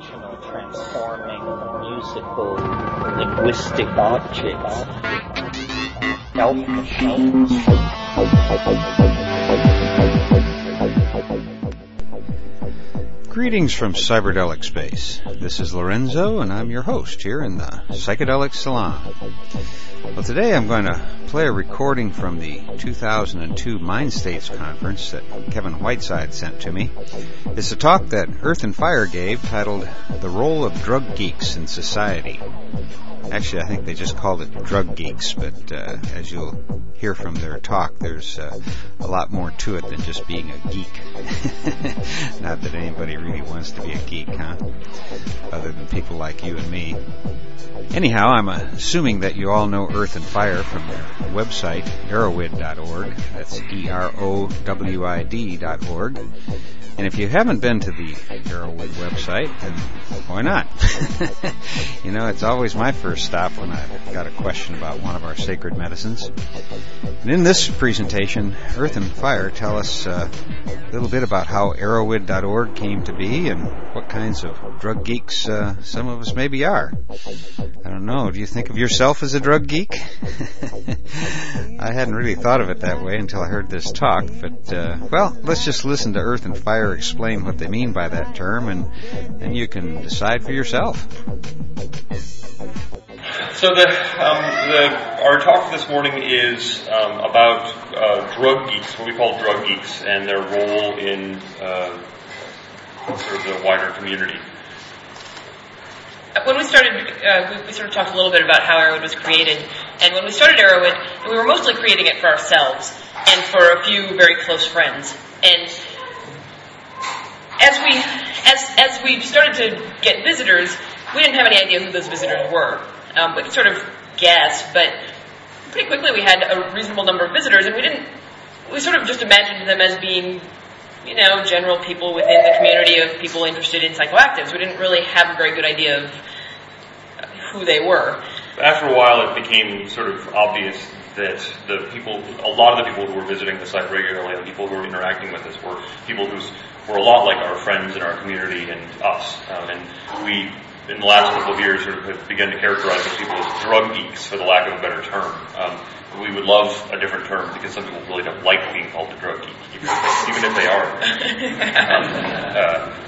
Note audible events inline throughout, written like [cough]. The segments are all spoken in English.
functional, transforming, musical, linguistic objects. Machines. Greetings from Cyberdelic Space. This is Lorenzo, and I'm your host here in the Psychedelic Salon. Well, today I'm going to play a recording from the 2002 Mind States conference that Kevin Whiteside sent to me. It's a talk that Earth and Fire gave titled The Role of Drug Geeks in Society. Actually, I think they just called it Drug Geeks, but uh, as you'll hear from their talk, there's uh, a lot more to it than just being a geek. [laughs] Not that anybody really wants to be a geek, huh? Other than people like you and me. Anyhow, I'm assuming that you all know Earth and Fire from their website, erowid.org. That's E-R-O-W-I-D dot org. And if you haven't been to the Erowid website, then why not? [laughs] you know, it's always my first stop when I've got a question about one of our sacred medicines. And in this presentation, Earth and Fire tell us uh, a little bit about how Erowid.org came to be and what kinds of drug geeks uh, some of us maybe are. I don't know. Do you think of yourself as a drug geek? [laughs] I hadn't really thought of it that way until I heard this talk, but uh, well, let's just listen to Earth and Fire explain what they mean by that term, and then you can decide for yourself. So the, um, the, our talk this morning is um, about uh, drug geeks, what we call drug geeks, and their role in uh, sort of the wider community. When we started, uh, we, sort of talked a little bit about how Erowid was created, and when we started Erowid, we were mostly creating it for ourselves and for a few very close friends. And as we as as we started to get visitors, we didn't have any idea who those visitors were. Um, we could sort of guess, but pretty quickly we had a reasonable number of visitors, and we didn't. We sort of just imagined them as being, you know, general people within the community of people interested in psychoactives. We didn't really have a very good idea of who they were. After a while, it became sort of obvious that the people, a lot of the people who were visiting the site regularly, the people who were interacting with us, were people who were a lot like our friends in our community and us. Um, and we in the last couple of years sort of have begun to characterize those people as drug geeks, for the lack of a better term. Um, we would love a different term because some people really don't like being called a drug geek, even if they, even if they are. um, uh,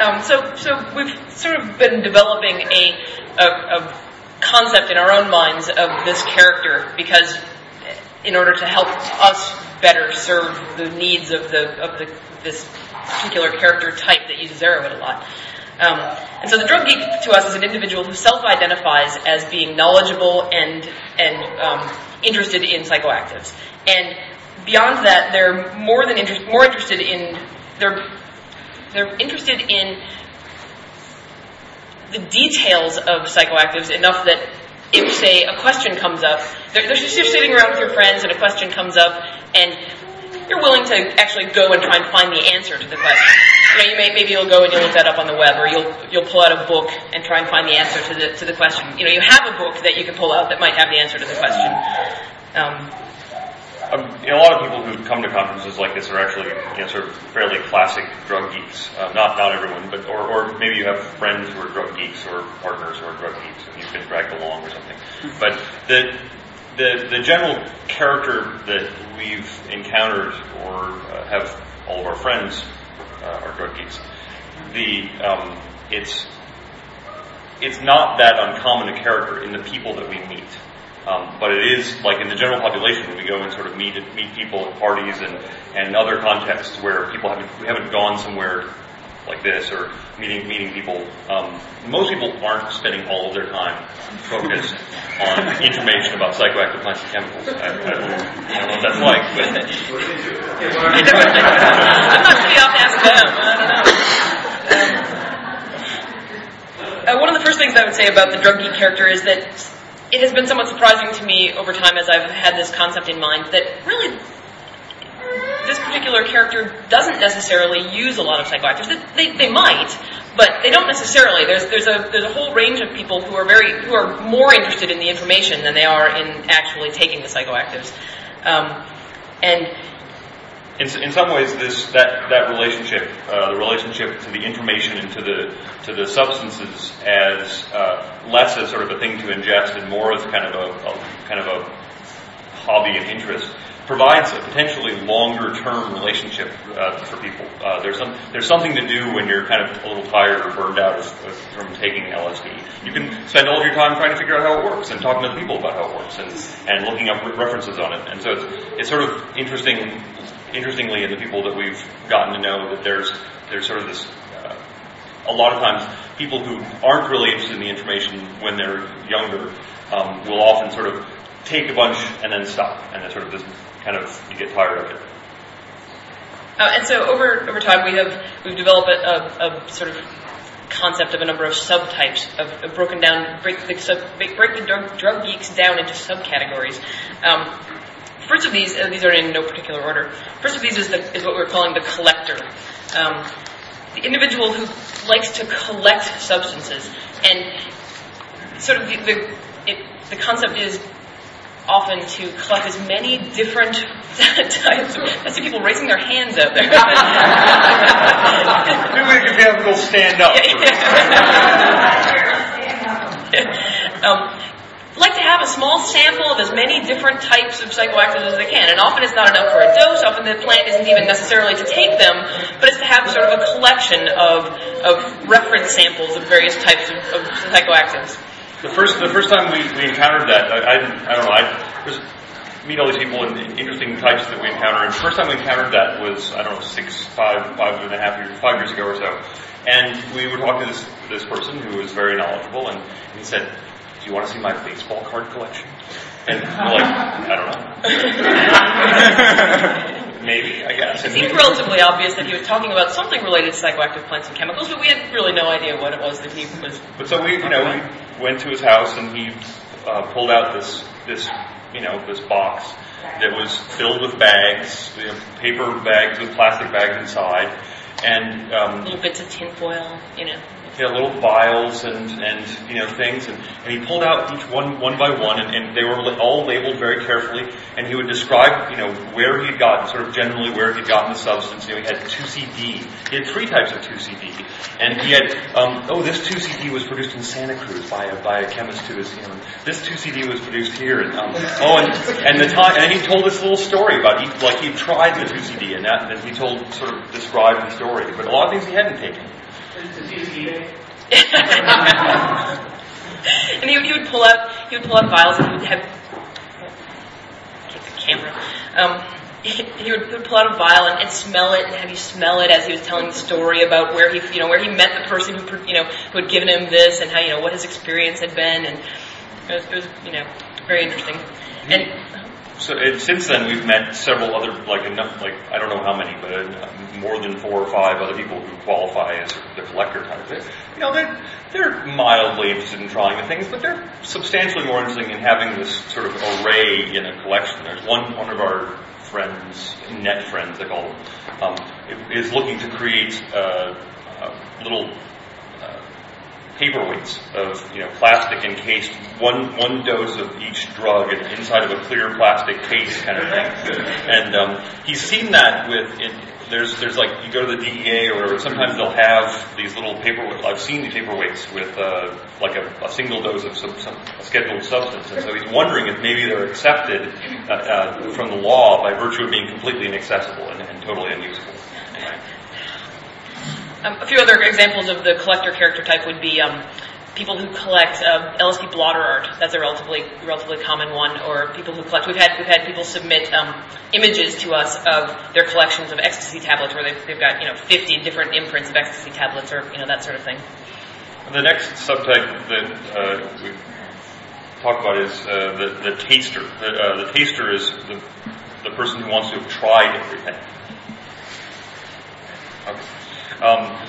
um, so, so we've sort of been developing a, a, a concept in our own minds of this character because in order to help us better serve the needs of the of the this particular character type that uses Erowid a lot. Um, and so the drug geek to us is an individual who self-identifies as being knowledgeable and and um, interested in psychoactives. And beyond that, they're more than inter- more interested in they're they're interested in the details of psychoactives enough that if, say, a question comes up, they're, they're just sitting around with your friends and a question comes up, and you're willing to actually go and try and find the answer to the question. You know, you may, maybe you'll go and you'll look that up on the web, or you'll you'll pull out a book and try and find the answer to the to the question. You know, you have a book that you can pull out that might have the answer to the question. Um, um, you know, a lot of people who come to conferences like this are actually, you know, sort of fairly classic drug geeks. Uh, not not everyone, but or, or maybe you have friends who are drug geeks or partners who are drug geeks, and you've been dragged along or something. But the the the general character that we've encountered or uh, have all of our friends uh, are drug geeks. The um, it's it's not that uncommon a character in the people that we meet. Um, but it is like in the general population when we go and sort of meet meet people at parties and and other contexts where people haven't we haven't gone somewhere like this or meeting meeting people. Um, most people aren't spending all of their time focused [laughs] on information about psychoactive plants and chemicals. I, I, don't, I don't know what that's like, but I'm not sure you have to ask them. I don't know. Um, uh, one of the first things I would say about the drug geek character is that it has been somewhat surprising to me over time as I've had this concept in mind that really this particular character doesn't necessarily use a lot of psychoactives. They, they might, but they don't necessarily. There's there's a there's a whole range of people who are very who are more interested in the information than they are in actually taking the psychoactives, um, and in, in some ways, this that that relationship, uh, the relationship to the information and to the to the substances, as uh, less as sort of a thing to ingest and more as kind of a, a kind of a hobby and interest, provides a potentially longer term relationship uh, for people. Uh, there's some there's something to do when you're kind of a little tired or burned out from taking LSD. You can spend all of your time trying to figure out how it works and talking to the people about how it works and and looking up references on it. And so it's it's sort of interesting interestingly, in the people that we've gotten to know, that there's there's sort of this. Uh, a lot of times, people who aren't really interested in the information when they're younger um, will often sort of take a bunch and then stop, and then sort of just kind of you get tired of it. Uh, and so over over time, we have we've developed a, a sort of concept of a number of subtypes of, of broken down break the sub, break the drug, drug geeks down into subcategories. Um, First of these, uh, these are in no particular order. First of these is, the, is what we're calling the collector. Um, the individual who likes to collect substances. And sort of the, the, it, the concept is often to collect as many different [laughs] types of, I see people raising their hands out there. Maybe we can have people stand up. [laughs] um, like to have a small sample of as many different types of psychoactives as they can. And often it's not enough for a dose, often the plan isn't even necessarily to take them, but it's to have sort of a collection of, of reference samples of various types of, of psychoactives. The first, the first time we, we encountered that, I, I, I don't know, I just meet all these people and interesting types that we encounter. And the first time we encountered that was, I don't know, six, five, five and a half years, five years ago or so. And we were talking to this, this person who was very knowledgeable and he said, do you want to see my baseball card collection? And we're like, I don't know. [laughs] Maybe, I guess. It seemed relatively obvious that he was talking about something related to psychoactive plants and chemicals, but we had really no idea what it was that he was. But so we, you know, we went to his house and he uh, pulled out this, this, you know, this box that was filled with bags, paper bags with plastic bags inside, and um, little bits of tinfoil, you know he had little vials and, and you know things, and, and he pulled out each one one by one, and, and they were all labeled very carefully. And he would describe you know where he had gotten, sort of generally where he had gotten the substance. You know, he had 2CD. He had three types of 2CD, and he had um, oh this 2CD was produced in Santa Cruz by a by a chemist who was you know this 2CD was produced here, and um, oh and and the time and he told this little story about he, like he tried the 2CD, and that and he told sort of described the story, but a lot of things he hadn't taken. [laughs] and he would, he would pull out he would pull out vials and he would have the camera. Um, he, he, would, he would pull out a vial and, and, smell it and have you smell it as he was telling the story about where he you know where he met the person who you know who had given him this and how you know what his experience had been. And it was, it was you know very interesting. And so and since then, we've met several other, like enough, like I don't know how many, but uh, more than four or five other people who qualify as the collector type. They, you know, they're they're mildly interested in trying the things, but they're substantially more interested in having this sort of array in a collection. There's one one of our friends, net friends, they call them, um, is looking to create uh, a little paperweights of you know plastic encased one one dose of each drug inside of a clear plastic case kind of thing. [laughs] And um, he's seen that with it, there's there's like you go to the DEA or whatever. Sometimes they'll have these little paper. I've seen these paperweights with uh, like a, a, single dose of some, some scheduled substance, and so he's wondering if maybe they're accepted uh, uh, from the law by virtue of being completely inaccessible and, and totally unusable. Um, a few other examples of the collector character type would be um, people who collect uh, LSD blotter art. That's a relatively relatively common one. Or people who collect. We've had we've had people submit um, images to us of their collections of ecstasy tablets, where they've, they've got you know 50 different imprints of ecstasy tablets, or you know that sort of thing. The next subtype that uh, we talk about is uh, the, the taster. The, uh, the taster is the, the person who wants to have tried everything. Um,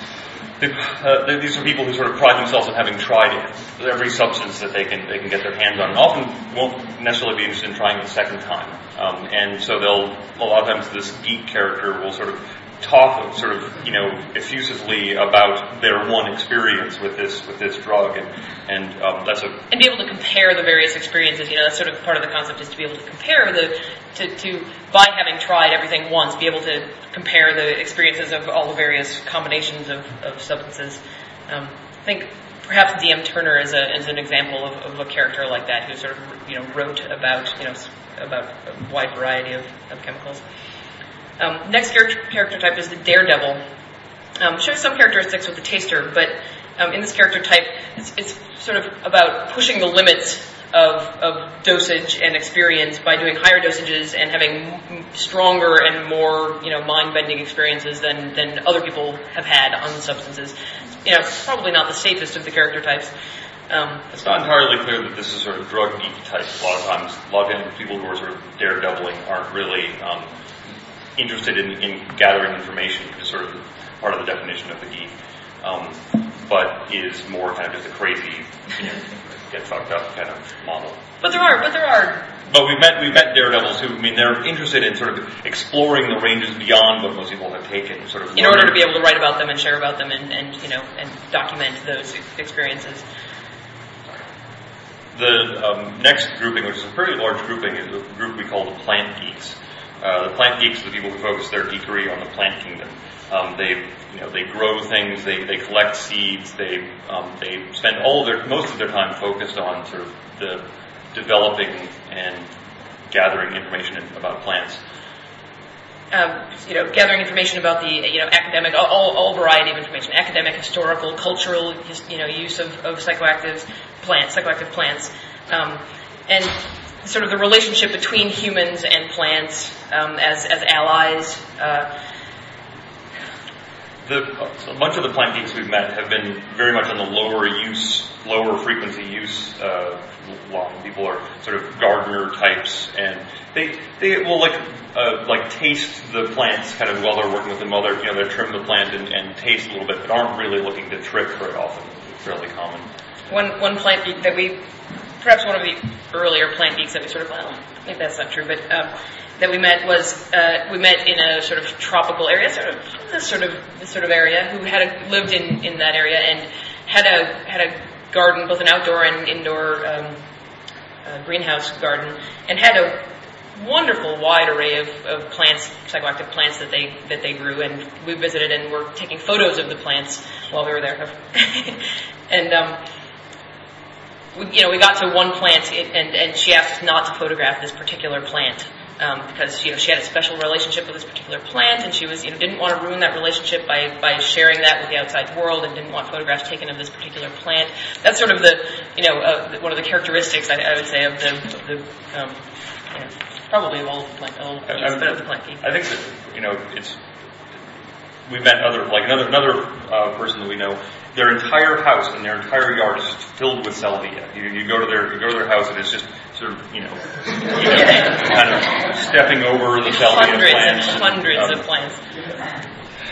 uh, these are people who sort of pride themselves on having tried every substance that they can they can get their hands on, and often won't necessarily be interested in trying it a second time. Um, and so they'll a lot of times this geek character will sort of talk sort of you know effusively about their one experience with this with this drug, and and um, that's a and be able to compare the various experiences. You know, that's sort of part of the concept is to be able to compare the to, to by having tried everything once, be able to compare the experiences of all the various combinations of, of substances. Um, I think perhaps D.M. Turner is, a, is an example of, of, a character like that who sort of you know wrote about you know about a wide variety of, of chemicals. Um, next character, type is the daredevil. Um, shows some characteristics with the taster, but um, in this character type, it's, it's, sort of about pushing the limits of, of, dosage and experience by doing higher dosages and having stronger and more, you know, mind-bending experiences than, than other people have had on substances. You know, probably not the safest of the character types. Um, it's not entirely clear that this is sort of drug geek type. A lot of times, a lot of people who are sort of daredeviling aren't really um, interested in, in gathering information, which is sort of part of the definition of the geek, um, but is more kind of just a crazy, you know, get fucked up kind of model. But there are, but there are. But we've met we've met daredevils who, I mean, they're interested in sort of exploring the ranges beyond what most people have taken, sort of. In order to be able to write about them and share about them and, and you know and document those experiences. The um, next grouping, which is a pretty large grouping, is a group we call the plant geeks. Uh, the plant geeks are the people who focus their geekery on the plant kingdom. Um, they, you know, they grow things, they, they collect seeds, they, um, they spend all of their, most of their time focused on sort of the developing and gathering information about plants. Um, you know, gathering information about the, you know, academic, all, all variety of information, academic, historical, cultural, you know, use of, of psychoactives, plants, psychoactive plants, um, and sort of the relationship between humans and plants um, as, as allies. Uh, the, a bunch of the plant geeks we've met have been very much on the lower use, lower frequency use uh, line. People are sort of gardener types, and they they will like uh, like taste the plants kind of while they're working with them, while they're you know they trim the plant and, and taste a little bit, but aren't really looking to trip very often. It's fairly common. One one plant geek that we perhaps one of the earlier plant geeks that we sort of, well, maybe that's not true, but um, that we met was uh, we met in a sort of tropical area, sort of this sort of this sort of area, who had a, lived in, in that area and had a had a garden, both an outdoor and indoor um, uh, greenhouse garden, and had a wonderful wide array of, of plants, psychoactive plants that they that they grew, and we visited and were taking photos of the plants while we were there, [laughs] and. Um, you know, we got to one plant and, and she asked us not to photograph this particular plant. Um, because you know she had a special relationship with this particular plant, and she was you know didn't want to ruin that relationship by by sharing that with the outside world, and didn't want photographs taken of this particular plant. That's sort of the you know uh, one of the characteristics I, I would say of the, of the um, you know, probably of all of the plant, all the, I, of the plant I think that you know it's we met other like another another uh, person that we know their entire house and their entire yard is just filled with salvia. You, you go to their you go to their house and it's just sort of you know, you know kind of stepping over the salvia hundreds plants. And hundreds um, of plants.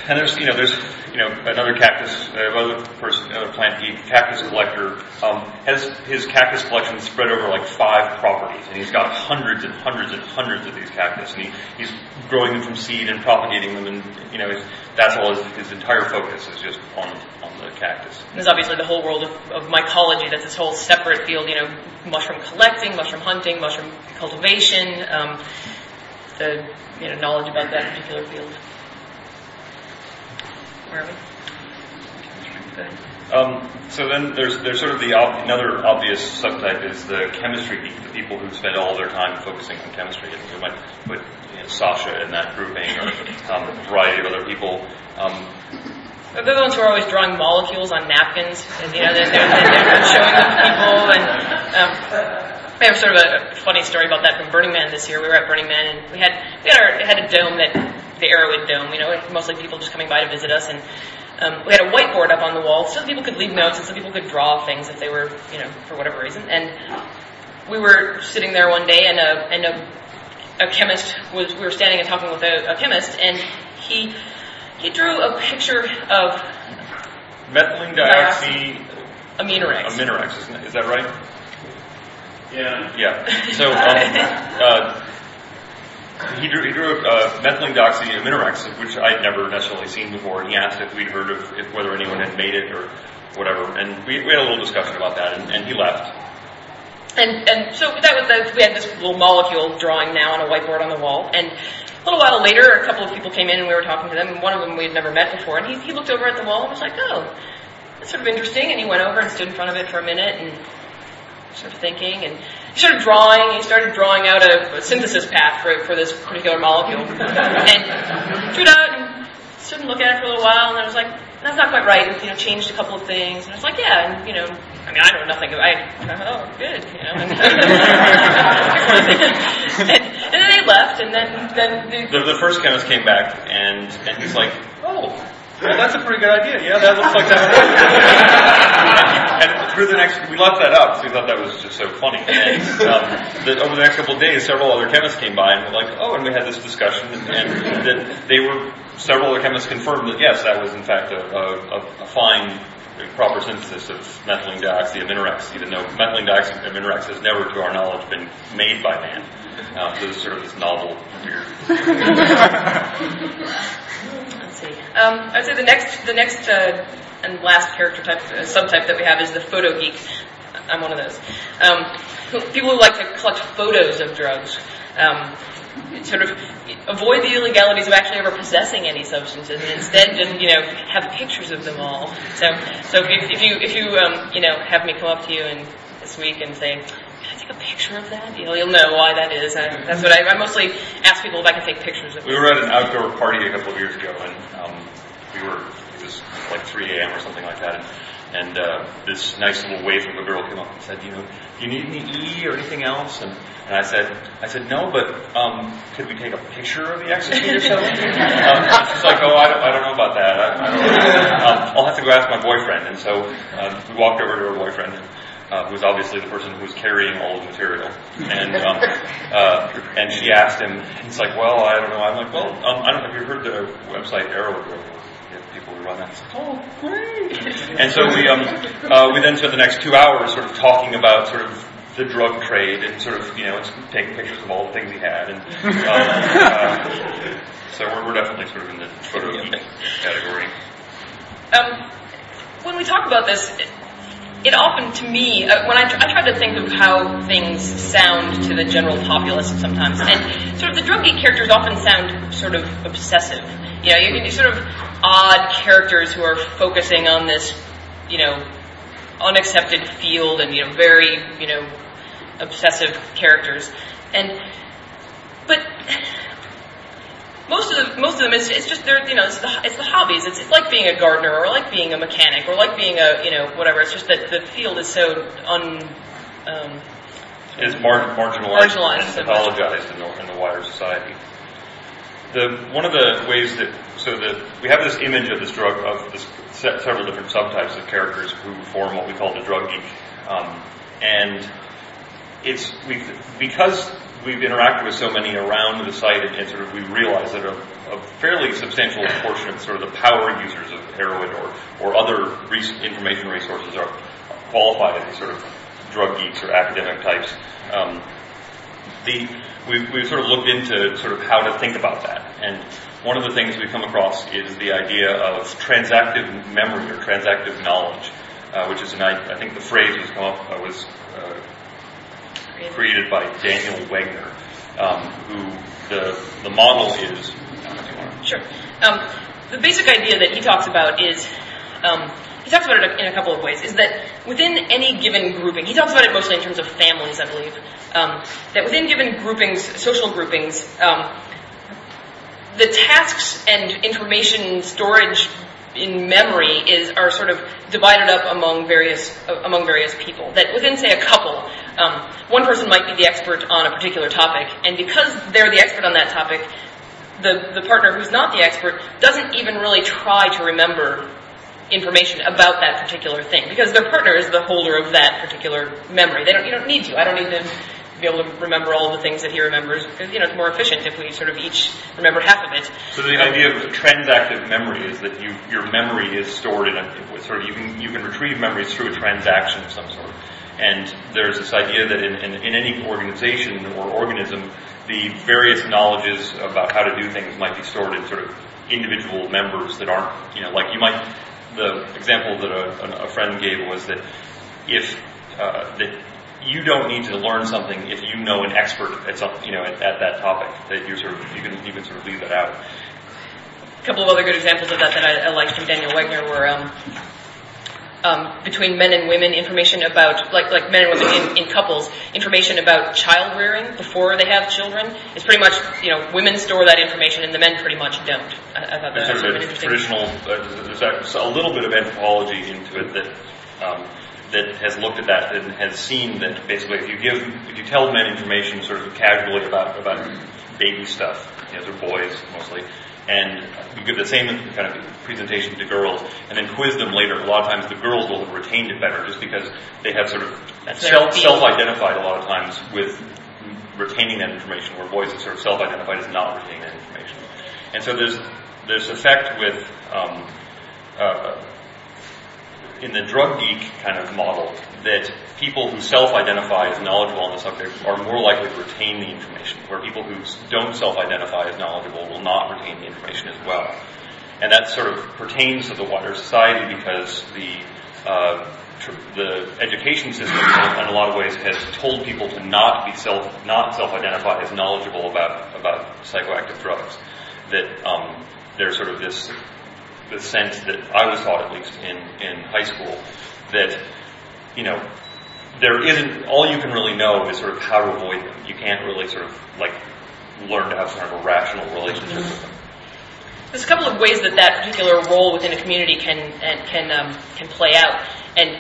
And there's you know there's you know, another cactus, uh, other person, another plant geek, cactus collector, um, has his cactus collection spread over like five properties, and he's got hundreds and hundreds and hundreds of these cactus, and he, he's growing them from seed and propagating them, and you know, that's all his, his entire focus is just on on the cactus. There's obviously the whole world of, of mycology. That's this whole separate field. You know, mushroom collecting, mushroom hunting, mushroom cultivation. Um, the you know knowledge about that particular field. Where? Um, so then there's there's sort of the ob- another obvious subtype is the chemistry geek, the people who spend all their time focusing on chemistry. And we might put you know, Sasha in that grouping, or um, a variety of other people. Um, they're the ones who are always drawing molecules on napkins, and you know they're, they're, they're showing them to people. And um, we have sort of a funny story about that from Burning Man this year. We were at Burning Man, and we had we had, our, had a dome that the Erowid Dome. You know, mostly people just coming by to visit us, and um, we had a whiteboard up on the wall so people could leave notes and so people could draw things if they were, you know, for whatever reason. And we were sitting there one day, and a and a, a chemist was. We were standing and talking with a, a chemist, and he he drew a picture of methylene dioxy aminorex. Aminorex, isn't it? Is that right? Yeah. Yeah. So [laughs] um, uh, he drew, he drew uh, methylene dioxyaminorex, which I'd never necessarily seen before, and he asked if we'd heard of if, whether anyone had made it or whatever, and we, we had a little discussion about that, and, and he left. And, and so that was we had this little molecule drawing now on a whiteboard on the wall, and a little while later, a couple of people came in and we were talking to them, and one of them we had never met before, and he, he looked over at the wall and was like, oh, that's sort of interesting, and he went over and stood in front of it for a minute and sort of thinking, and he started drawing, he started drawing out a, a synthesis path for, for this particular molecule, and drew it out and stood and looked at it for a little while, and I was like, that's not quite right, and, you know, changed a couple of things, and I was like, yeah, and, you know, I mean, I know nothing about it. Oh, good, you know. And, [laughs] and, and then they left, and then then the, The, the first chemist came back, and, and he's like, oh, well, that's a pretty good idea. Yeah, that looks like that [laughs] and through the next, we left that up because we thought that was just so funny. And [laughs] um, the, over the next couple of days, several other chemists came by and were like, oh, and we had this discussion, and, and that they were, several other chemists confirmed that yes, that was in fact a, a, a fine proper synthesis of methylene dioxyaminorex, even though methylene dioxyaminorex has never, to our knowledge, been made by man. Uh, so it's sort of this novel, weird. [laughs] see. Um, I'd say the next the next uh, and last character type uh, subtype that we have is the photo geek. I'm one of those. Um, people who like to collect photos of drugs. Um, sort of avoid the illegalities of actually ever possessing any substances, and instead just you know have pictures of them all. So so if, if you if you um, you know have me come up to you and this week and say. Can I take a picture of that? You'll, you'll know why that is. I, that's what I, I mostly ask people if I can take pictures of. We were at an outdoor party a couple of years ago, and um, we were it was like 3 a.m. or something like that, and, and uh, this nice little waif of a girl came up and said, you know, do you need any E or anything else? And, and I said, I said no, but um, could we take a picture of the ecstasy or something? [laughs] um, she's like, oh, I don't, I don't know about that. I, I don't know. Um, I'll have to go ask my boyfriend. And so um, we walked over to her boyfriend. And, uh, who was obviously the person who was carrying all the material. And um, uh, and she asked him, he's like, well, I don't know. I'm like, well, um, I don't know. Have you heard the website Erowid? People who run that. Like, oh, great! And so we um, uh, we then spent the next two hours sort of talking about sort of the drug trade and sort of you know taking pictures of all the things he had. And uh, so we're, we're definitely sort of in the photo geek category. Um, when we talk about this, it, often, to me, uh, when I, tr- I try to think of how things sound to the general populace sometimes, and sort of the drug geek characters often sound sort of obsessive. You know, you can sort of odd characters who are focusing on this, you know, unaccepted field and, you know, very, you know, obsessive characters. And, but, most of the, most of them is it's just they're you know it's the it's the hobbies. It's, it's like being a gardener or like being a mechanic or like being a you know whatever. It's just that the field is so un. Um, is mar- marginalized, Marginalized, and pathologized in the, in the wider society. The one of the ways that so that we have this image of this drug of this se- several different subtypes of characters who form what we call the drug geek, um, and it's we because we've interacted with so many around the site and, and sort of we realize that a, a, fairly substantial portion of sort of the power users of Erowid or, or other res- information resources are qualified as sort of drug geeks or academic types. Um, the, we've, we've sort of looked into sort of how to think about that. And one of the things we come across is the idea of transactive memory or transactive knowledge, uh, which is an, I, think the phrase was come up, uh, was uh, created by Daniel Wegner, um, who the the model is. Sure. Um, the basic idea that he talks about is. Um, he talks about it in a couple of ways. Is that within any given grouping, he talks about it mostly in terms of families, I believe. That within given groupings, social groupings, the tasks and information storage in memory is are sort of divided up among various uh, among various people. That within, say, a couple, um, one person might be the expert on a particular topic, and because they're the expert on that topic, the the partner who's not the expert doesn't even really try to remember information about that particular thing because their partner is the holder of that particular memory. They don't you don't need to. I don't need to be able to remember all the things that he remembers because you know it's more efficient if we sort of each remember half of it. So the idea of transactive memory is that you your memory is stored in a sort of you can you can retrieve memories through a transaction of some sort. And there's this idea that in, in, in any organization or organism, the various knowledges about how to do things might be stored in sort of individual members that aren't, you know, like you might, the example that a, a friend gave was that if, uh, that you don't need to learn something if you know an expert at some, you know, at, at that topic, that you sort of, you can, you can sort of leave that out. A couple of other good examples of that that I, I liked from Daniel Wegner were, um, um, between men and women, information about, like, like men and women in, in couples, information about child rearing before they have children is pretty much, you know, women store that information and the men pretty much don't. I, I thought that There's was sort of a traditional, uh, there's a little bit of anthropology into it that, um, that has looked at that and has seen that basically if you give, if you tell men information sort of casually about, about baby stuff, you know, they're boys mostly, and you give the same kind of presentation to girls and then quiz them later, a lot of times the girls will have retained it better just because they have sort of self, self-identified a lot of times with retaining that information, where boys are sort of self-identified as not retaining that information. And so there's there's effect with um, uh, in the drug geek kind of model that people who self-identify as knowledgeable on the subject are more likely to retain the information, where people who don't self-identify as knowledgeable will not retain the information as well. And that sort of pertains to the wider society because the uh, tr- the education system, in a lot of ways, has told people to not be self not self-identify as knowledgeable about about psychoactive drugs. That um, there's sort of this the sense that I was taught, at least in, in high school, that, you know, there isn't, all you can really know is sort of how to avoid them. You can't really sort of, like, learn to have sort of a rational relationship with them. There's a couple of ways that that particular role within a community can and can um, can play out, and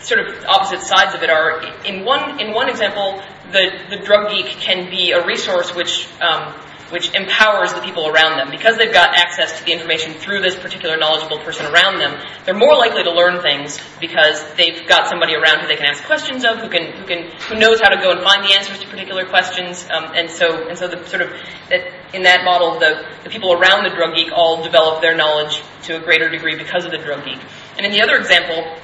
sort of opposite sides of it are in one in one example, the the drug geek can be a resource which um, which empowers the people around them because they've got access to the information through this particular knowledgeable person around them. They're more likely to learn things because they've got somebody around who they can ask questions of, who can who can who knows how to go and find the answers to particular questions, um, and so and so the sort of that in that model, the the people around the drug geek all develop their knowledge to a greater degree because of the drug geek. And in the other example,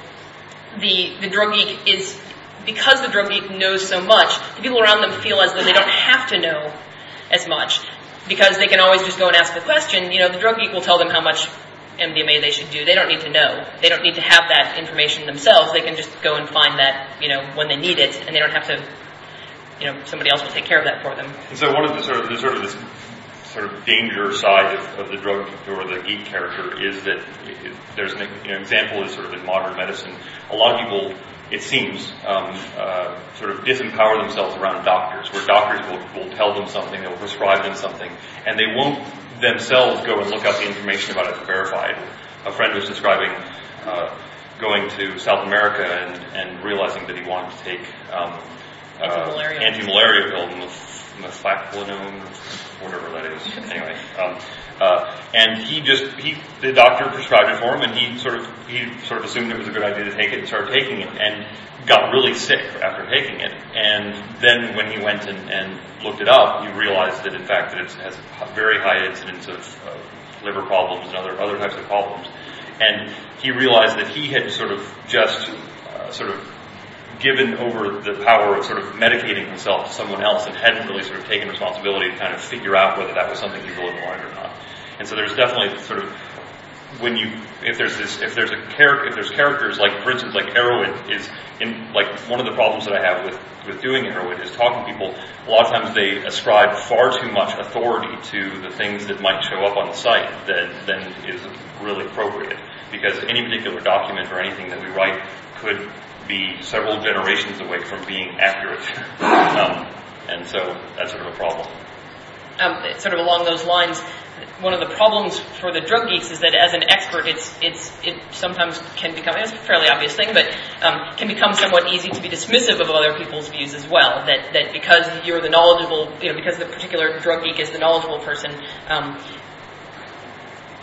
the the drug geek is because the drug geek knows so much, the people around them feel as though they don't have to know as much because they can always just go and ask the question. You know, the drug geek will tell them how much MDMA they should do. They don't need to know. They don't need to have that information themselves. They can just go and find that, you know, when they need it, and they don't have to, you know, somebody else will take care of that for them. And so one of the sort of, the sort of this sort of danger side of, of the drug or the geek character is that there's an, example is sort of in modern medicine. A lot of people, it seems, um, uh, sort of disempower themselves around doctors, where doctors will, tell them something, they'll prescribe them something, and they won't themselves go and look up the information about it to verify it. A friend was describing uh, going to South America and, and realizing that he wanted to take um, uh, Anti-malaria. pill, mefaclinone, whatever that is. Anyway, um, and he just he the doctor prescribed it for him, and he sort of he sort of assumed it was a good idea to take it and started taking it, and got really sick after taking it. And then when he went and, looked it up, he realized that in fact that it has very high incidence of uh, liver problems and other other types of problems. And he realized that he had sort of just uh, sort of given over the power of sort of medicating himself to someone else and hadn't really sort of taken responsibility to kind of figure out whether that was something he really wanted or not. And so there's definitely sort of when you if there's this if there's a character if there's characters like for instance like Erowid is in like one of the problems that I have with with doing Erowid is talking to people a lot of times they ascribe far too much authority to the things that might show up on the site that then is really appropriate. Because any particular document or anything that we write could be several generations away from being accurate. [laughs] Um, and so that's sort of a problem. Um, sort of along those lines, one of the problems for the drug geeks is that as an expert, it's it's it sometimes can become it's a fairly obvious thing, but um, can become somewhat easy to be dismissive of other people's views as well. That that because you're the knowledgeable, you know, because the particular drug geek is the knowledgeable person. Um,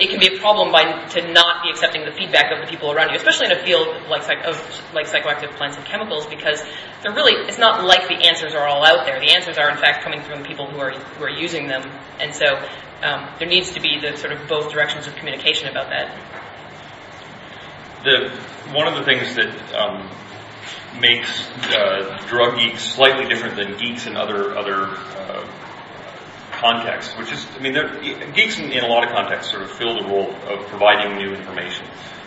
it can be a problem by to not be accepting the feedback of the people around you, especially in a field like psych, of like psychoactive plants and chemicals, because they're really it's not like the answers are all out there. The answers are in fact coming from people who are who are using them, and so there needs to be the sort of both directions of communication about that. the one of the things that um, makes uh, drug geeks slightly different than geeks in other other uh, contexts, which is, I mean, geeks in, in, a lot of contexts sort of fill the role of providing new information.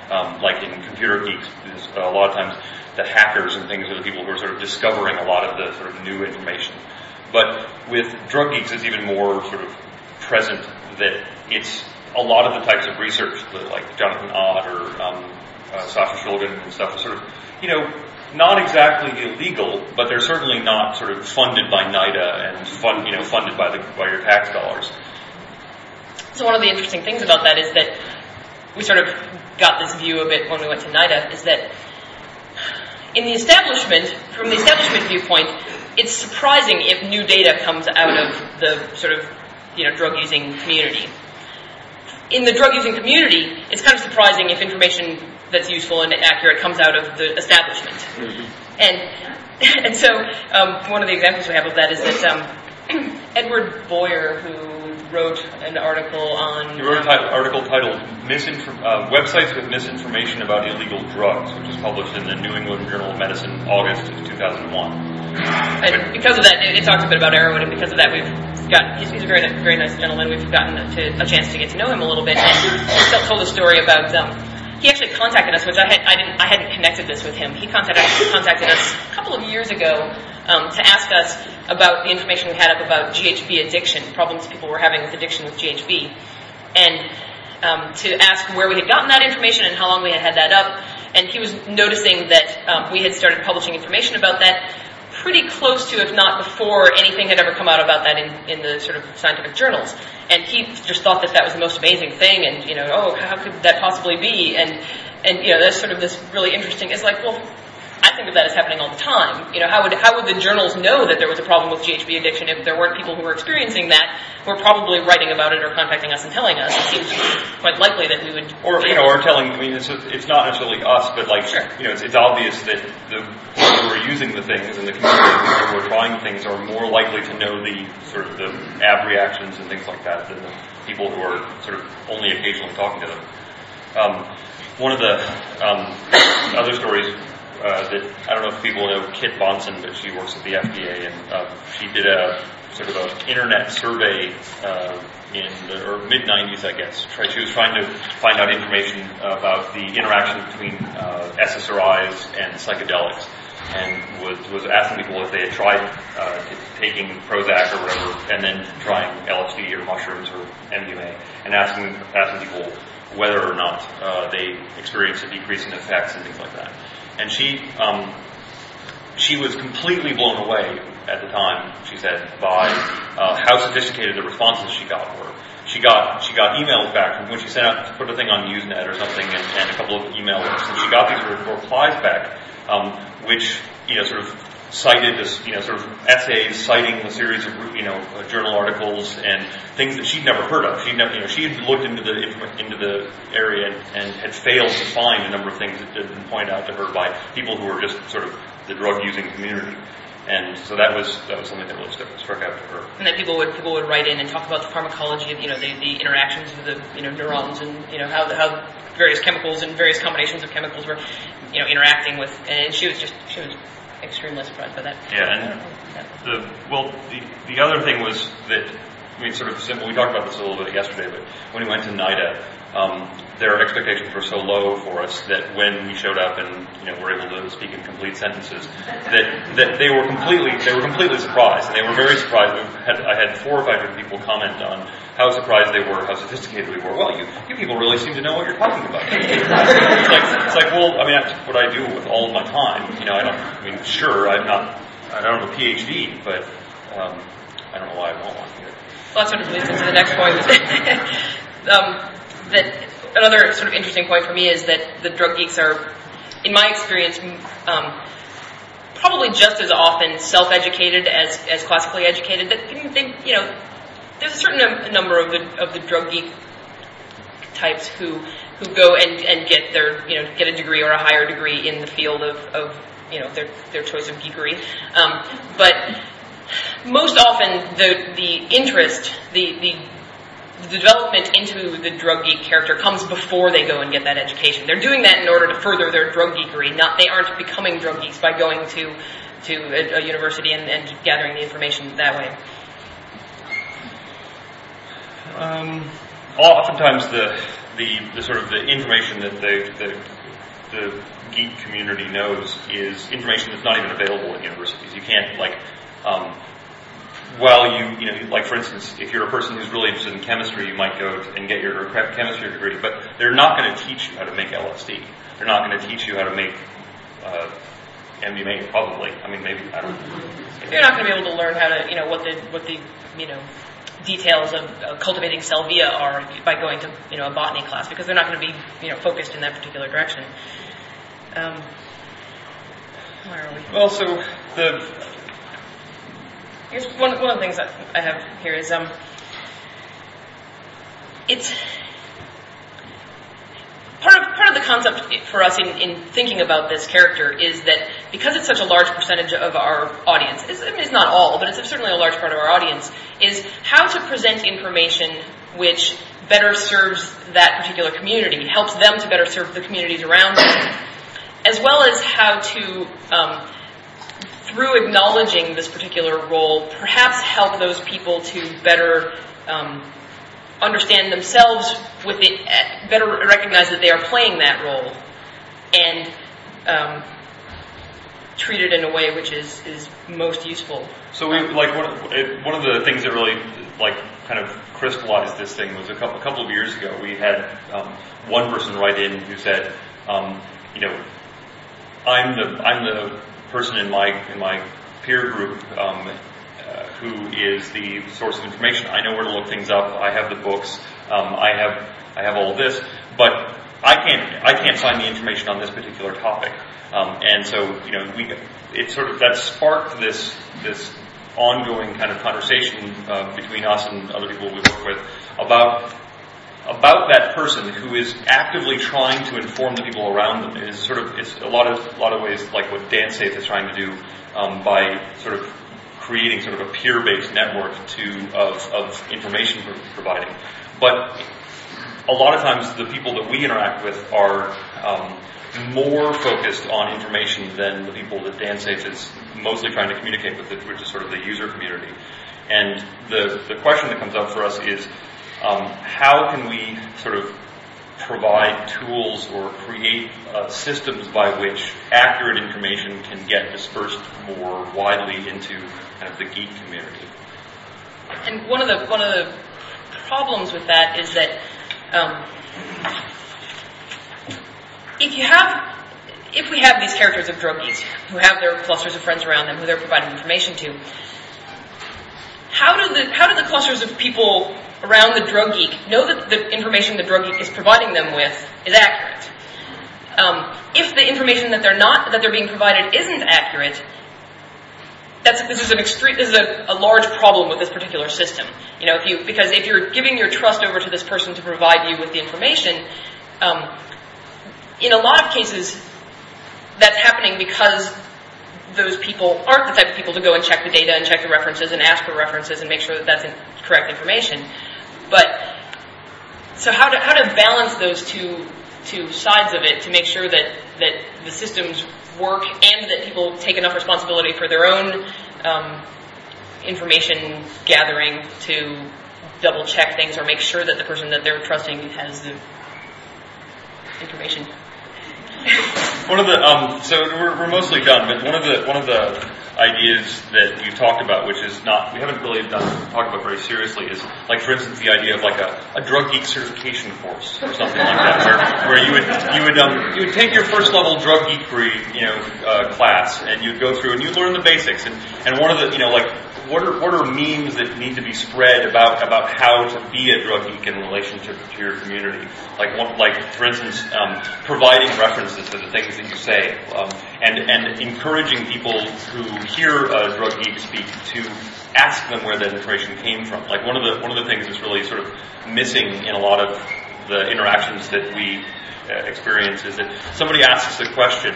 Um, like in computer geeks, a lot of times the hackers and things are the people who are sort of discovering a lot of the sort of new information. But with drug geeks, it's even more sort of present that it's a lot of the types of research that like Jonathan Ott or um, uh, Sasha Shulgin and stuff is sort of, you know, not exactly illegal, but they're certainly not sort of funded by NIDA and fund, you know, funded by the by your tax dollars. So one of the interesting things about that is that we sort of got this view of it when we went to NIDA is that in the establishment, from the establishment viewpoint, it's surprising if new data comes out of the sort of you know drug using community. In the drug using community, it's kind of surprising if information that's useful and accurate comes out of the establishment. Mm-hmm. And [laughs] and so um, one of the examples we have of that is that um, [clears throat] Edward Boyer, who wrote an article on. He wrote an article titled Misinform- uh, "Websites with Misinformation About Illegal Drugs," which was published in the New England Journal of Medicine, August of 2001. And because of that, it, talks a bit about Erowid, and because of that, we've got. He's, he's a very, very nice gentleman. We've gotten to, a chance to get to know him a little bit, and he told a story about. Um, he actually contacted us, which I, had, I didn't, I hadn't connected this with him. He contacted, contacted us a couple of years ago um, to ask us about the information we had up about GHB addiction, problems people were having with addiction with GHB, and um, to ask where we had gotten that information and how long we had had that up. And he was noticing that um, we had started publishing information about that pretty close to, if not before, anything had ever come out about that in, in the sort of scientific journals. And he just thought that that was the most amazing thing, and you know, oh, how could that possibly be? And and you know, that's sort of this really interesting. It's like, well, I think of that as happening all the time. You know, how would how would the journals know that there was a problem with GHB addiction if there weren't people who were experiencing that who were probably writing about it or contacting us and telling us? It seems quite likely that we would. Or you know, or telling. I mean, it's it's not necessarily us, but like sure. you know, it's, it's obvious that the people who are using the things and the community who are trying things are more likely to know the sort of the ab reactions and things like that than the people who are sort of only occasionally talking to them. Um, one of the um, other stories uh, that I don't know if people know Kit Bonson, but she works at the FDA, and uh, she did a sort of an internet survey uh, in the mid 90s, I guess. She was trying to find out information about the interaction between uh, SSRIs and psychedelics, and was, was asking people if they had tried uh, taking Prozac or whatever, and then trying LSD or mushrooms or MDMA, and asking asking people whether or not uh, they experienced a decrease in effects and things like that and she um, she was completely blown away at the time. She said by uh, how sophisticated the responses she got were. She got she got emails back from when she sent out put a thing on Usenet or something and, and a couple of emails, and she got these replies back, um, which you know sort of cited as you know sort of essays citing a series of you know uh, journal articles and things that she'd never heard of. She'd never you know she had looked into the into the area and, and had failed to find a number of things that had been pointed out to her by people who were just sort of the drug using community. And so that was that was something that really struck, struck out to her. And that people would people would write in and talk about the pharmacology of you know the, the interactions of the you know neurons and you know how how various chemicals and various combinations of chemicals were you know interacting with and she was just she was extremely surprised by that. Yeah, and the well, the the other thing was that I mean, sort of simple. We talked about this a little bit yesterday, but when we went to NIDA, um, their expectations were so low for us that when we showed up and you know were able to speak in complete sentences, that that they were completely they were completely surprised, and they were very surprised. We had, I had four or five different people comment on how surprised they were, how sophisticated we were. Well, you you people really seem to know what you're talking about. [laughs] it's like it's like well, I mean that's what I do with all of my time. You know, I don't. I mean, sure, I'm not. I don't have a PhD, but um, I don't know why I won't want one either. Well, that sort of leads into the next point. [laughs] um, that another sort of interesting point for me is that the drug geeks are, in my experience, um, probably just as often self-educated as, as classically educated. That they, you know, there's a certain number of the of the drug geek types who who go and, and get their you know get a degree or a higher degree in the field of, of you know their their choice of geekery, um, but most often the the interest, the the the development into the drug geek character comes before they go and get that education. They're doing that in order to further their drug geekery. Not they aren't becoming drug geeks by going to to a, a university and, and, gathering the information that way. Um, oftentimes, the, the the sort of the information that the, the the geek community knows is information that's not even available at universities. You can't like um, well, you, you know, like for instance, if you're a person who's really interested in chemistry, you might go and get your chemistry degree, but they're not going to teach you how to make LSD. They're not going to teach you how to make uh, MDMA, probably. I mean, maybe I don't. know. You're not going to be able to learn how to, you know, what the what the you know details of uh, cultivating salvia are by going to you know a botany class because they're not going to be you know focused in that particular direction. Um, where are we? Well, so the Here's one, one of the things that I have here is um, it's part of part of the concept for us in, in thinking about this character is that because it's such a large percentage of our audience, it's, it's not all, but it's certainly a large part of our audience, is how to present information which better serves that particular community, helps them to better serve the communities around them, as well as how to um, through acknowledging this particular role, perhaps help those people to better um, understand themselves with it, uh, better recognize that they are playing that role, and um, treat it in a way which is, is most useful. So we like one of, it, one of the things that really like kind of crystallized this thing was a couple, a couple of years ago we had um, one person write in who said, um, you know, I'm the I'm the person in my in my peer group um, uh, who is the source of information. I know where to look things up. I have the books. Um, I have I have all this, but I can't I can't find the information on this particular topic. Um, and so you know we it sort of that sparked this this ongoing kind of conversation uh, between us and other people we work with about about that person who is actively trying to inform the people around them. It is sort of it's a lot of a lot of ways like what Dan DanceSafe is trying to do um, by sort of creating sort of a peer-based network to of, of information providing. But a lot of times the people that we interact with are um, more focused on information than the people that Dan DanceSafe is mostly trying to communicate with, which is sort of the user community. And the, the question that comes up for us is um, how can we sort of provide tools or create uh, systems by which accurate information can get dispersed more widely into kind of the geek community? And one of the one of the problems with that is that um, if you have if we have these characters of drug geeks who have their clusters of friends around them who they're providing information to, how do the how do the clusters of people around the drug geek know that the information the drug geek is providing them with is accurate. Um, if the information that they're not that they're being provided isn't accurate, this is an extreme this is a, large problem with this particular system. You know, if you because if you're giving your trust over to this person to provide you with the information, um, in a lot of cases, that's happening because those people aren't the type of people to go and check the data and check the references and ask for references and make sure that that's correct information. But so how to how to balance those two two sides of it to make sure that that the systems work and that people take enough responsibility for their own um, information gathering to double check things or make sure that the person that they're trusting has the information. one of the um, so we're, we're mostly done, but one of the one of the ideas that we've talked about, which is not, we haven't really done, talked about very seriously, is like, for instance, the idea of like a, a drug geek certification course or something like that, where, where you would, you would, um, you would take your first level drug geekery, you know, uh, class, and you'd go through and you'd learn the basics, and, and one of the, you know, like, what are, what are memes that need to be spread about, about how to be a drug geek in relationship to your community? Like, like for instance, um, providing references to the things that you say, um, and, and encouraging people who hear a drug geek speak to ask them where that information came from. Like one of the, one of the things that's really sort of missing in a lot of the interactions that we uh, experience is that somebody asks a question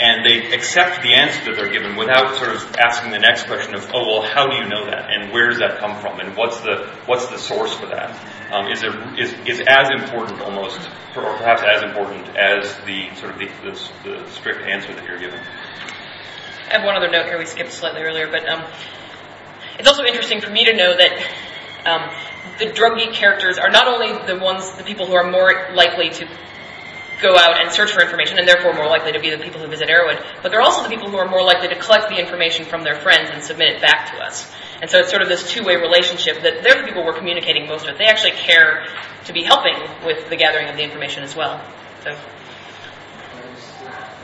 and they accept the answer that they're given without sort of asking the next question of, oh well, how do you know that, and where does that come from, and what's the what's the source for that? Um, is, is is as important almost, or perhaps as important as the sort of the, the, the strict answer that you're given. I have one other note here. We skipped slightly earlier, but um, it's also interesting for me to know that um, the drug geek characters are not only the ones, the people who are more likely to go out and search for information and therefore more likely to be the people who visit Erowid, but they're also the people who are more likely to collect the information from their friends and submit it back to us. And so it's sort of this two-way relationship that they're the people we're communicating most with. They actually care to be helping with the gathering of the information as well. So,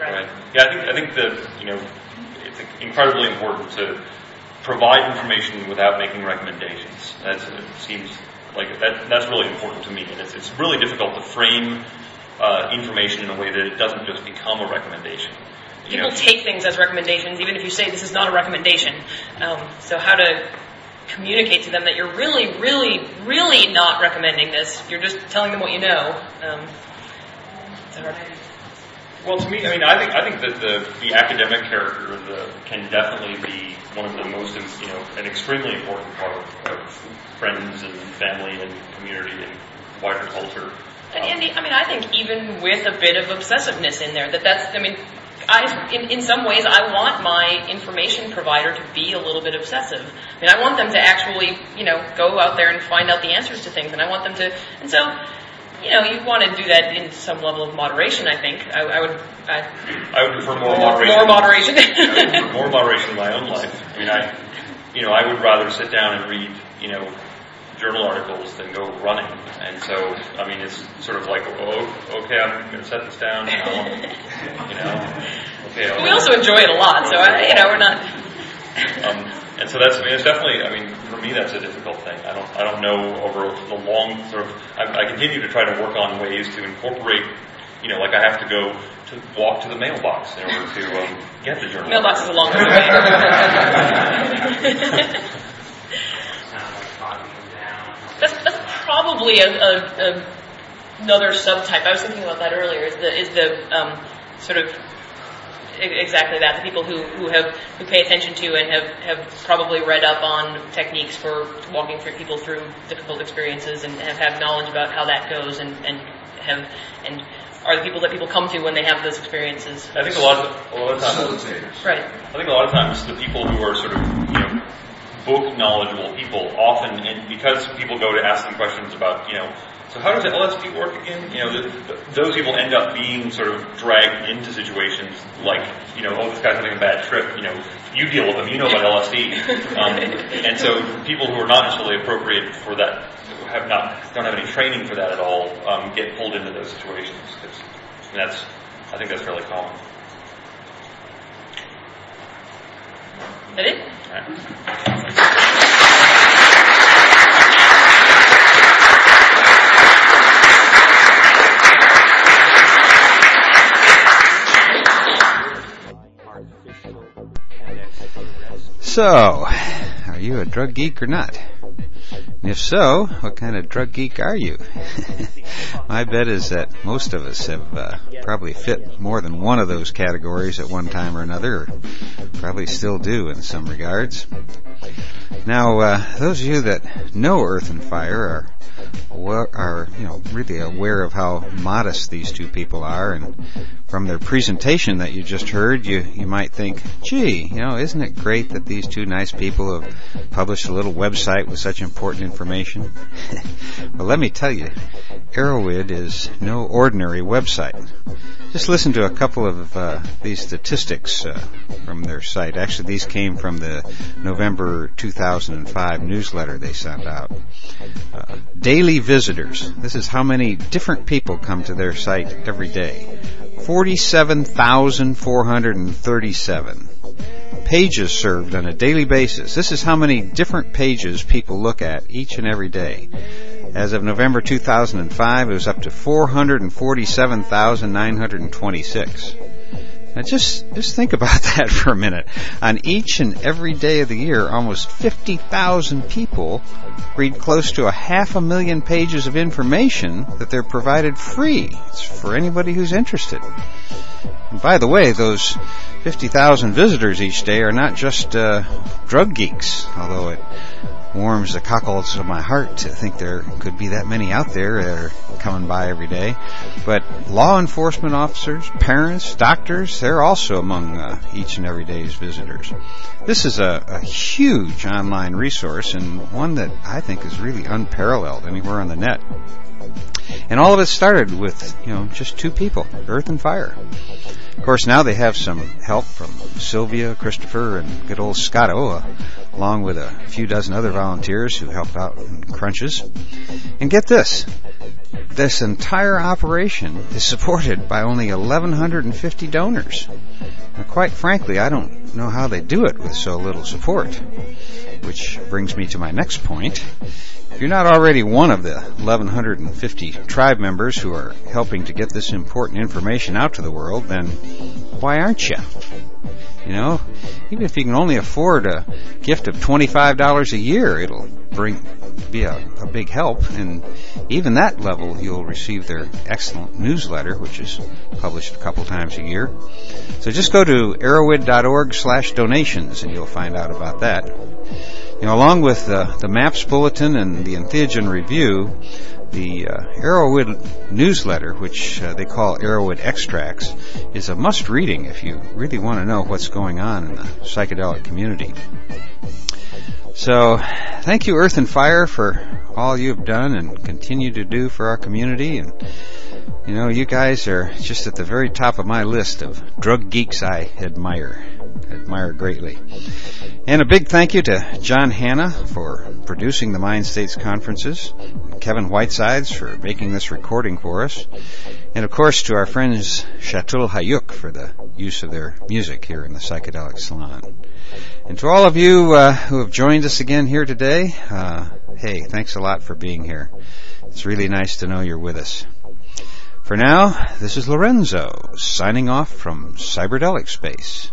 right. Yeah, I think I think that you know it's incredibly important to provide information without making recommendations. That's, it seems like that, that's really important to me, and it's, it's really difficult to frame uh, information in a way that it doesn't just become a recommendation. You People know, take things as recommendations, even if you say this is not a recommendation. Um, so how to communicate to them that you're really, really, really not recommending this. You're just telling them what you know. Um, well, to me, I mean, I think I think that the the academic character the, can definitely be one of the most, you know, an extremely important part of, of friends and family and community and wider culture. And Andy, I mean, I think even with a bit of obsessiveness in there, that that's, I mean, I, in, in some ways, I want my information provider to be a little bit obsessive. I mean, I want them to actually, you know, go out there and find out the answers to things, and I want them to, and so, you know, you want to do that in some level of moderation. I think I, I would. I, I would prefer more, moderation. More moderation. [laughs] more moderation in my own life. I mean, I, you know, I would rather sit down and read, you know, journal articles than go running. And so, I mean, it's sort of like, oh, okay, I'm going to set this down now. you know, okay. I'll we also enjoy it a lot, so I, you know, we're not. [laughs] Um, and so that's, I mean, it's definitely, I mean, for me, that's a difficult thing. I don't, I don't know over the long sort of, I, I continue to try to work on ways to incorporate, you know, like I have to go to walk to the mailbox in order to um, get the journal. Mailbox is a long way. [laughs] [laughs] that's, that's probably a, a, a, another subtype. I was thinking about that earlier. Is the is the um, sort of exactly that. The people who, who have who pay attention to and have, have probably read up on techniques for walking through people through difficult experiences and have had knowledge about how that goes and, and have and are the people that people come to when they have those experiences. I think a lot of a lot of times right. I think a lot of times the people who are sort of you know book knowledgeable people often and because people go to ask them questions about you know so how does LSD work again? You know, the, the, those people end up being sort of dragged into situations like, you know, oh, this guy's having a bad trip. You know, you deal with them. You know about LSD. Um, and so people who are not necessarily appropriate for that, have not, don't have any training for that at all, um, get pulled into those situations. And that's, I think that's fairly common. That it? So, are you a drug geek or not? And if so, what kind of drug geek are you? [laughs] My bet is that most of us have uh, probably fit more than one of those categories at one time or another, or probably still do in some regards. Now, uh, those of you that know Earth and Fire are are you know really aware of how modest these two people are, and from their presentation that you just heard, you you might think, gee, you know, isn't it great that these two nice people have published a little website with such important information? [laughs] well, let me tell you, Erowid is no ordinary website. Just listen to a couple of uh, these statistics uh, from their site. Actually, these came from the November 2005 newsletter they sent out. Uh, daily visitors. This is how many different people come to their site every day. 47,437 pages served on a daily basis. This is how many different pages people look at each and every day. As of November 2005, it was up to 447,926. Now just, just think about [laughs] that for a minute. On each and every day of the year, almost 50,000 people read close to a half a million pages of information that they're provided free. It's for anybody who's interested. And by the way, those 50,000 visitors each day are not just uh, drug geeks, although it warms the cockles of my heart to think there could be that many out there that are coming by every day. But law enforcement officers, parents, doctors, they're also among uh, each and every day's visitors. This is a, a huge online resource and one that I think is really unparalleled anywhere on the net. And all of it started with, you know, just two people, Earth and Fire. Of course, now they have some help from Sylvia, Christopher, and good old Scott Oa, along with a few dozen other volunteers who help out in crunches. And get this, this entire operation is supported by only 1,150 donors. Now, quite frankly, I don't know how they do it with so little support. Which brings me to my next point. If you're not already one of the 1,150 tribe members who are helping to get this important information out to the world, then why aren't you? You know, even if you can only afford a gift of $25 a year, it'll bring be a, a, big help. And even that level, you'll receive their excellent newsletter, which is published a couple times a year. So just go to erowid.org slash donations and you'll find out about that. You know, along with the, the MAPS Bulletin and the Entheogen Review, the uh, Erowid newsletter, which uh, they call Erowid Extracts, is a must reading if you really want to know what's going on in the psychedelic community. So, thank you, Earth and Fire, for all you've done and continue to do for our community. And, you know, you guys are just at the very top of my list of drug geeks I admire admire greatly. And a big thank you to Jon Hanna for producing the Mind States conferences, Kevin Whitesides for making this recording for us, and of course to our friends Chatul Hayuk for the use of their music here in the Psychedelic Salon. And to all of you uh, who have joined us again here today, uh, hey, thanks a lot for being here. It's really nice to know you're with us. For now, this is Lorenzo signing off from Cyberdelic Space.